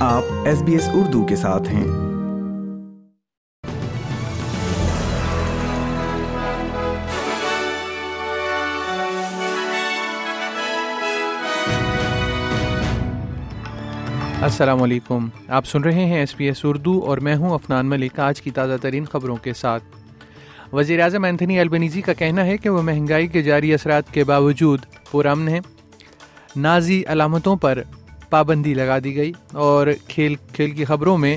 آپ S B S Urdu کے ساتھ ہیں۔ السلام علیکم۔ آپ سن رہے ہیں ایس پی ایس اردو اور میں ہوں افنان ملک۔ آج کی تازہ ترین خبروں کے ساتھ۔ وزیر اعظم اینتھنی البنیزی کا کہنا ہے کہ وہ مہنگائی کے جاری اثرات کے باوجود پرامن ہے نازی علامتوں پر پابندی لگا دی گئی اور کھیل کھیل کی خبروں میں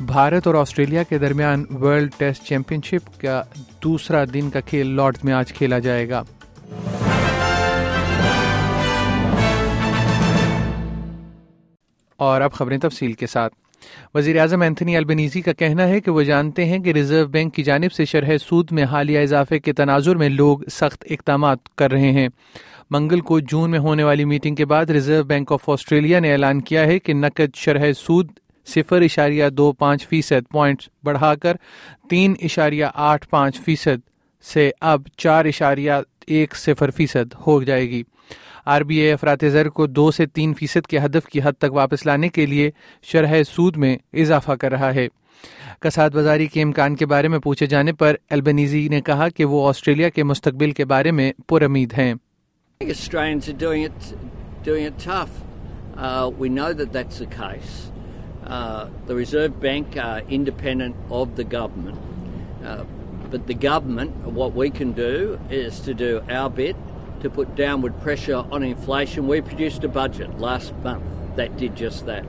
بھارت اور آسٹریلیا کے درمیان ورلڈ ٹیسٹ چیمپئن شپ کا دوسرا دن کا کھیل لارڈز میں آج کھیلا جائے گا۔ اور اب خبریں تفصیل کے ساتھ۔ وزیر اعظم اینتھنی البنیزی کا کہنا ہے کہ وہ جانتے ہیں کہ ریزرو بینک کی جانب سے شرح سود میں حالیہ اضافے کے تناظر میں لوگ سخت اقدامات کر رہے ہیں۔ منگل کو جون میں ہونے والی میٹنگ کے بعد ریزرو بینک آف آسٹریلیا نے اعلان کیا ہے کہ نقد شرح سود صفر اشاریہ دو پانچ فیصد پوائنٹس بڑھا کر تین اشاریہ آٹھ پانچ فیصد سے اب چار اشاریہ ایک صفر فیصد ہو جائے گی۔ آر بی اے افراد زر کو دو سے تین فیصد کے ہدف کی حد تک واپس لانے کے لیے شرح سود میں اضافہ کر رہا ہے۔ کساد بازاری کے امکان کے بارے میں پوچھے جانے پر البنیزی نے کہا کہ وہ آسٹریلیا کے مستقبل کے بارے میں پر امید ہیں But the government, what we can do is to do our bit to put downward pressure on inflation. We produced a budget last month that did just that.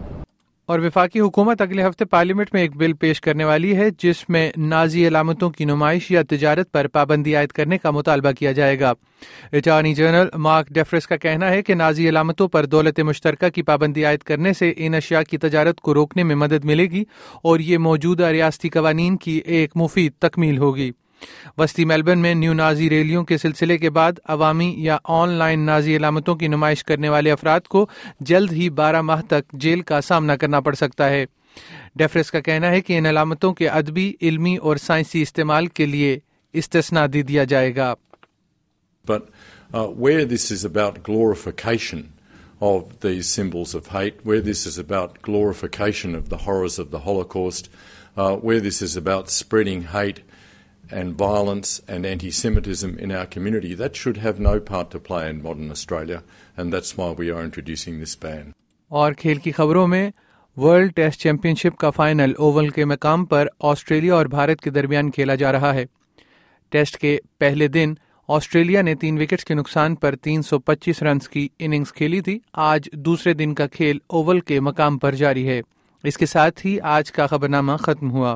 اور وفاقی حکومت اگلے ہفتے پارلیمنٹ میں ایک بل پیش کرنے والی ہے، جس میں نازی علامتوں کی نمائش یا تجارت پر پابندی عائد کرنے کا مطالبہ کیا جائے گا۔ اٹارنی جنرل مارک ڈیفرس کا کہنا ہے کہ نازی علامتوں پر دولت مشترکہ کی پابندی عائد کرنے سے ان اشیاء کی تجارت کو روکنے میں مدد ملے گی اور یہ موجودہ ریاستی قوانین کی ایک مفید تکمیل ہوگی۔ وسطی میلبرن میں نیو نازی ریلیوں کے سلسلے کے بعد عوامی یا آن لائن نازی علامتوں کی نمائش کرنے والے افراد کو جلد ہی بارہ ماہ تک جیل کا سامنا کرنا پڑ سکتا ہے۔ ڈیفرس کا کہنا ہے کہ ان علامتوں کے ادبی علمی اور سائنسی استعمال کے لیے استثنا دے دیا جائے گا۔ But uh, where this is about glorification of these symbols of hate, where this is about glorification of the horrors of the Holocaust, uh, where this is about spreading hate and violence and anti-Semitism in our community, that should have no part to play in modern Australia, and that's why we are introducing this ban. اور کھیل کی خبروں میں world test champion شپ کا final Oval کے مقام پر Australia اور بھارت کے درمیان کھیلا جا رہا ہے۔ ٹیسٹ کے پہلے دن آسٹریلیا نے تین وکٹس کے نقصان پر تین سو پچیس رنز کی اننگز کھیلی تھی۔ آج دوسرے دن کا کھیل اوول کے مقام پر جاری ہے۔ اس کے ساتھ ہی آج کا خبرنامہ ختم ہوا۔